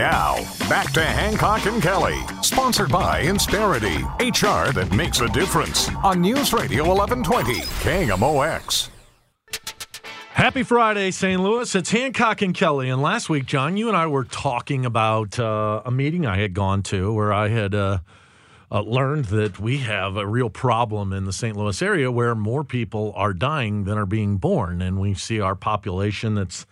Now, back to Hancock and Kelly, sponsored by Insperity, HR that makes a difference on News Radio 1120, KMOX. Happy Friday, St. Louis. It's Hancock and Kelly. And last week, John, you and I were talking about uh, a meeting I had gone to where I had uh, uh, learned that we have a real problem in the St. Louis area where more people are dying than are being born. And we see our population that's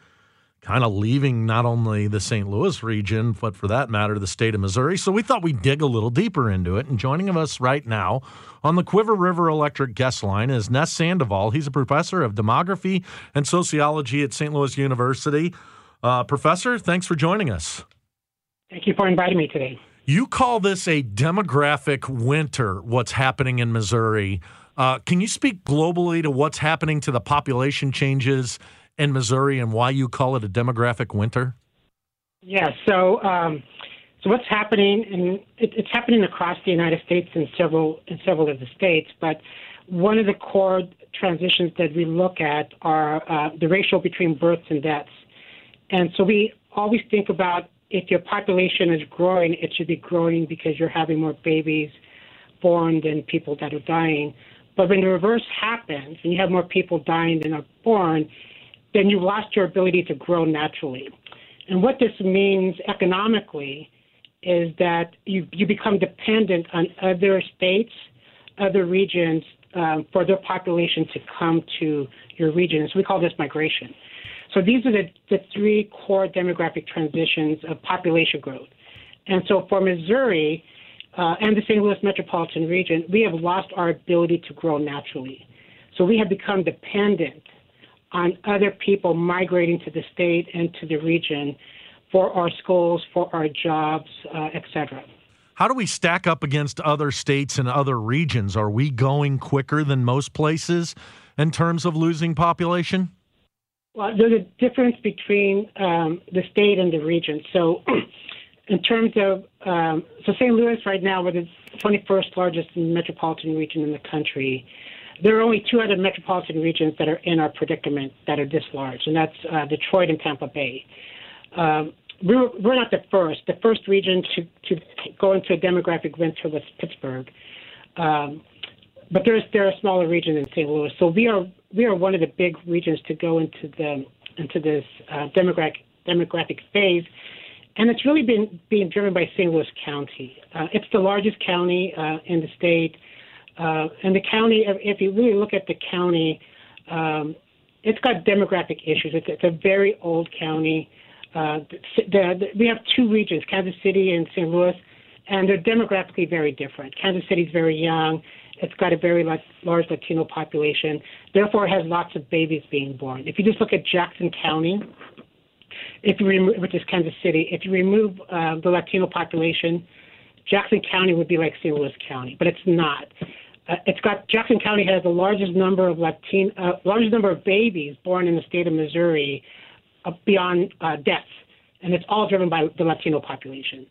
kind of leaving not only the St. Louis region, but for that matter, the state of Missouri. So we thought we'd dig a little deeper into it. And joining us right now on the Cuivre River Electric guest line is Ness Sandoval. He's a professor of demography and sociology at St. Louis University. Uh, professor, thanks for joining us. Thank you for inviting me today. You call this a demographic winter, what's happening in Missouri. Uh, can you speak globally to what's happening to the population changes in Missouri and why you call it a demographic winter? Yeah, so um, so what's happening, and it, it's happening across the United States in several in several of the states. But one of the core transitions that we look at are uh, the ratio between births and deaths. And so we always think about if your population is growing, it should be growing because you're having more babies born than people that are dying. But when the reverse happens and you have more people dying than are born, then you've lost your ability to grow naturally. And what this means economically is that you, you become dependent on other states, other regions um, for their population to come to your region. So we call this migration. So these are the, the three core demographic transitions of population growth. And so for Missouri uh, and the St. Louis metropolitan region, we have lost our ability to grow naturally. So we have become dependent on other people migrating to the state and to the region for our schools, for our jobs, uh, etc. How do we stack up against other states and other regions? Are we going quicker than most places in terms of losing population? Well, there's a difference between um, the state and the region. So, in terms of um, so St. Louis right now, we're the 21st largest metropolitan region in the country. There are only two other metropolitan regions that are in our predicament that are this large, and that's uh, Detroit and Tampa Bay. Um, we're, we're not the first. The first region to, to go into a demographic winter was Pittsburgh. Um, but there's there are smaller regions in St. Louis. So we are we are one of the big regions to go into the into this uh, demographic demographic phase, and it's really been being driven by St. Louis County. Uh, it's the largest county uh, in the state, uh, and the county. If you really look at the county, um, it's got demographic issues. It's, it's a very old county. Uh, the, the, we have two regions, Kansas City and St. Louis, and they're demographically very different. Kansas City is very young. It's got a very large Latino population. Therefore, it has lots of babies being born. If you just look at Jackson County, if you remove, which is Kansas City, if you remove uh, the Latino population, Jackson County would be like St. Louis County, but it's not. Uh, it's got Jackson County has the largest number of Latino, uh, largest number of babies born in the state of Missouri uh, beyond uh, deaths, and it's all driven by the Latino population.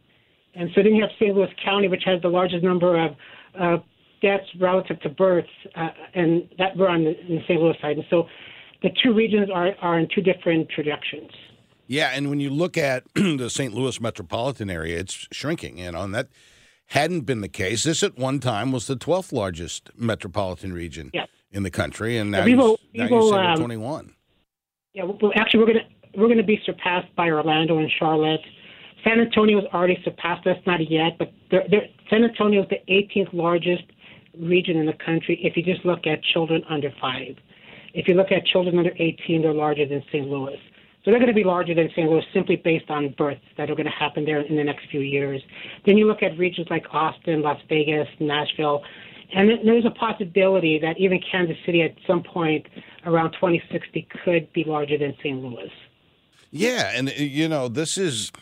And so then you have St. Louis County, which has the largest number of uh, deaths relative to births, uh, and that we're on the, the St. Louis side. And so the two regions are, are in two different trajectories. Yeah, and when you look at the St. Louis metropolitan area, it's shrinking. and on that hadn't been the case. This at one time was the 12th largest metropolitan region yeah. in the country, and now, yeah, will, you, now will, um, 21. Yeah, well, actually, we're going to we're going to be surpassed by Orlando and Charlotte. San Antonio has already surpassed us, not yet, but they're, they're, San Antonio is the 18th largest region in the country if you just look at children under five. If you look at children under 18, they're larger than St. Louis. So they're going to be larger than St. Louis simply based on births that are going to happen there in the next few years. Then you look at regions like Austin, Las Vegas, Nashville, and there's a possibility that even Kansas City at some point around 2060 could be larger than St. Louis. Yeah, and you know, this is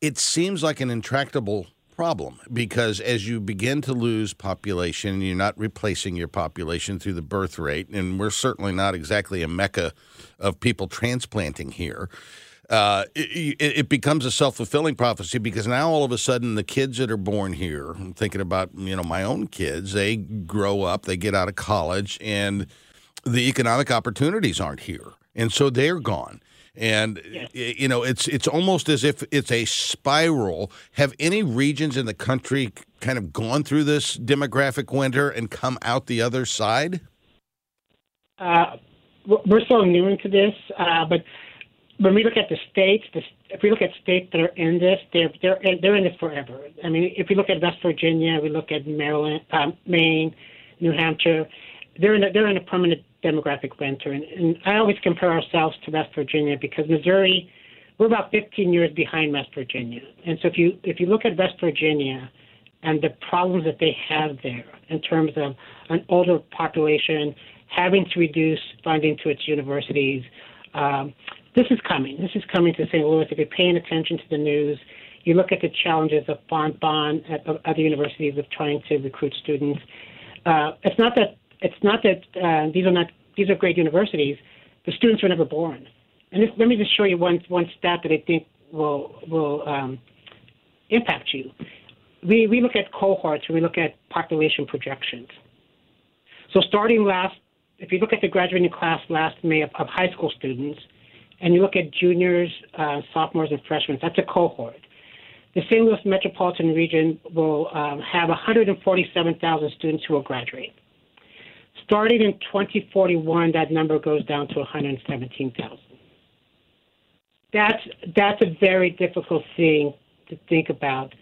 it seems like an intractable problem because as you begin to lose population, you're not replacing your population through the birth rate, and we're certainly not exactly a mecca of people transplanting here. Uh, it, it, becomes a self fulfilling prophecy because now all of a sudden the kids that are born here, I'm thinking about you know my own kids, they grow up, they get out of college, and the economic opportunities aren't here, and so they're gone And you know, it's it's almost as if it's a spiral. Have any regions in the country kind of gone through this demographic winter and come out the other side? Uh, we're so new into this, uh, but when we look at the states, the, if we look at states that are in this, they're they're they're in this forever. I mean, if we look at West Virginia, we look at Maryland, um, Maine, New Hampshire, they're in a, they're in a permanent demographic winter. And, and I always compare ourselves to West Virginia because Missouri, we're about 15 years behind West Virginia. And so if you if you look at West Virginia and the problems that they have there in terms of an older population having to reduce funding to its universities. Um, this is coming. This is coming to St. Louis. If you're paying attention to the news, you look at the challenges of Bon Bon at other universities of trying to recruit students. Uh, it's not that it's not that uh, these are not these are great universities. The students were never born. And this, let me just show you one one stat that I think will will um, impact you. We we look at cohorts and we look at population projections. So starting last, if you look at the graduating class last May of, of high school students, and you look at juniors, uh, sophomores, and freshmen, that's a cohort. The St. Louis metropolitan region will um, have 147,000 students who will graduate. Starting in 2041, that number goes down to 117,000. That's that's a very difficult thing to think about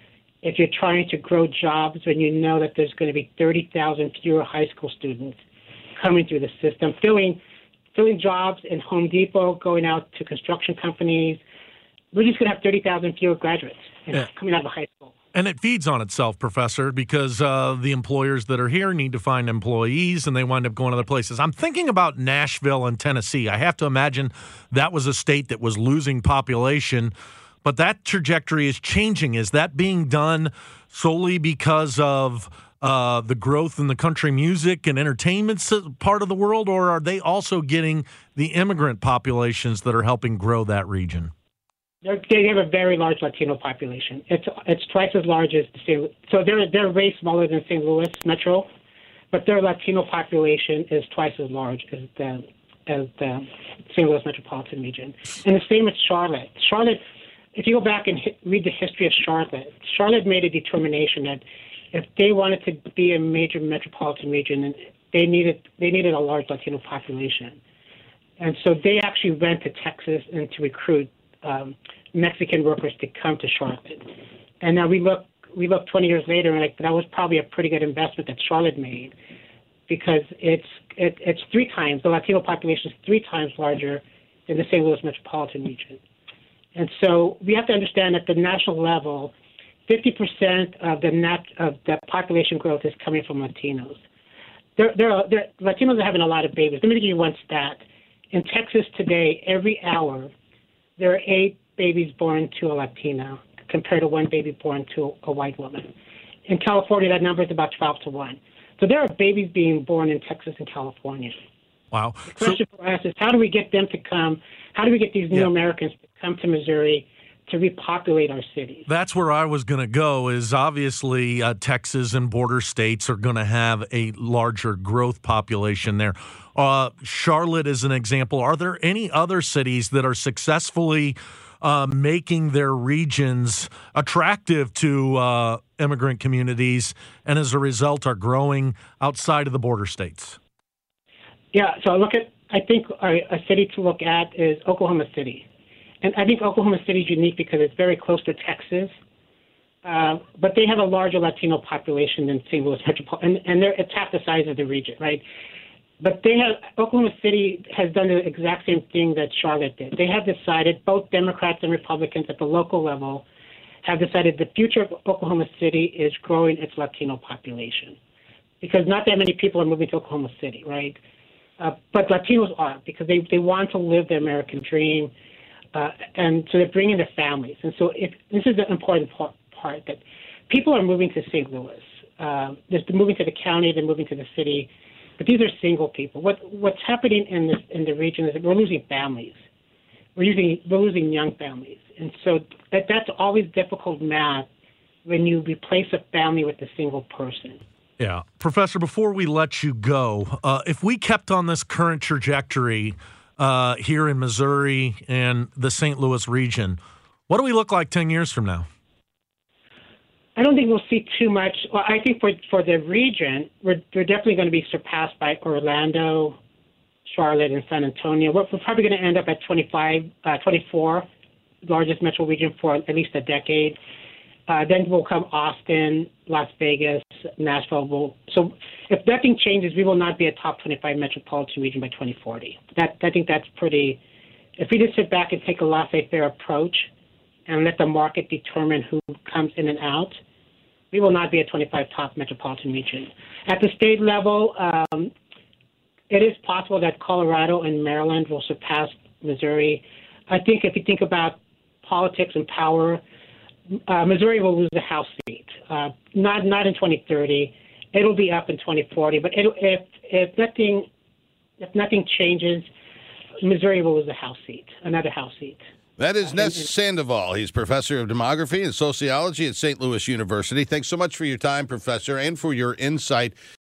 if you're trying to grow jobs when you know that there's going to be 30,000 fewer high school students coming through the system, filling filling jobs in Home Depot, going out to construction companies. We're just going to have 30,000 fewer graduates yeah. coming out of high school. And it feeds on itself, Professor, because uh, the employers that are here need to find employees and they wind up going to other places. I'm thinking about Nashville and Tennessee. I have to imagine that was a state that was losing population, but that trajectory is changing. Is that being done solely because of uh, the growth in the country music and entertainment part of the world, or are they also getting the immigrant populations that are helping grow that region? They're, they have a very large Latino population. It's it's twice as large as the St. So they're they're way smaller than St. Louis Metro, but their Latino population is twice as large as the as the St. Louis metropolitan region. And the same with Charlotte. Charlotte, if you go back and hit, read the history of Charlotte, Charlotte made a determination that if they wanted to be a major metropolitan region, they needed they needed a large Latino population, and so they actually went to Texas and to recruit um, Mexican workers to come to Charlotte. And now we look we look 20 years later and like that was probably a pretty good investment that Charlotte made because it's it, it's three times the Latino population is three times larger than the St. Louis metropolitan region. And so we have to understand at the national level, 50% of the net of the population growth is coming from Latinos. There, there are, there, Latinos are having a lot of babies. Let me give you one stat. In Texas today, every hour, there are eight babies born to a Latina compared to one baby born to a white woman. In California, that number is about 12 to 1. So there are babies being born in Texas and California. Wow. The question so, for us is how do we get them to come? How do we get these new yeah. Americans to come to Missouri to repopulate our cities? That's where I was going to go. Is obviously uh, Texas and border states are going to have a larger growth population there. Uh, Charlotte is an example. Are there any other cities that are successfully uh, making their regions attractive to uh, immigrant communities, and as a result, are growing outside of the border states? Yeah, so I look at. I think a, city to look at is Oklahoma City, and I think Oklahoma City is unique because it's very close to Texas. Uh, but they have a larger Latino population than St. Louis metropolitan, and, and they're, it's half the size of the region, right? But they have Oklahoma City has done the exact same thing that Charlotte did. They have decided, both Democrats and Republicans at the local level, have decided the future of Oklahoma City is growing its Latino population, because not that many people are moving to Oklahoma City, right? Uh, but Latinos are because they they want to live the American dream, uh, and so they're bringing their families. And so if this is the important part, part that people are moving to St. Louis, uh, they're moving to the county, they're moving to the city but these are single people. What what's happening in this in the region is that we're losing families. We're using we're losing young families, and so that that's always difficult math when you replace a family with a single person. Yeah, Professor. Before we let you go, uh, if we kept on this current trajectory. uh, here in Missouri and the St. Louis region. What do we look like 10 years from now? I don't think we'll see too much. Well, I think for for the region, we're, we're definitely going to be surpassed by Orlando, Charlotte, and San Antonio. We're, we're probably going to end up at 25, uh, 24, largest metro region for at least a decade. Uh, then will come Austin, Las Vegas, Nashville. Will, so if nothing changes, we will not be a top 25 metropolitan region by 2040. That I think that's pretty. If we just sit back and take a laissez-faire approach and let the market determine who comes in and out, we will not be a 25 top metropolitan region. At the state level, um, it is possible that Colorado and Maryland will surpass Missouri. I think if you think about politics and power, uh, Missouri will lose a House seat. Uh, not not in 2030. It'll be up in 2040. But if if nothing if nothing changes, Missouri will lose a House seat, another House seat. That is Ness Sandoval. He's professor of demography and sociology at St. Louis University. Thanks so much for your time, professor, and for your insight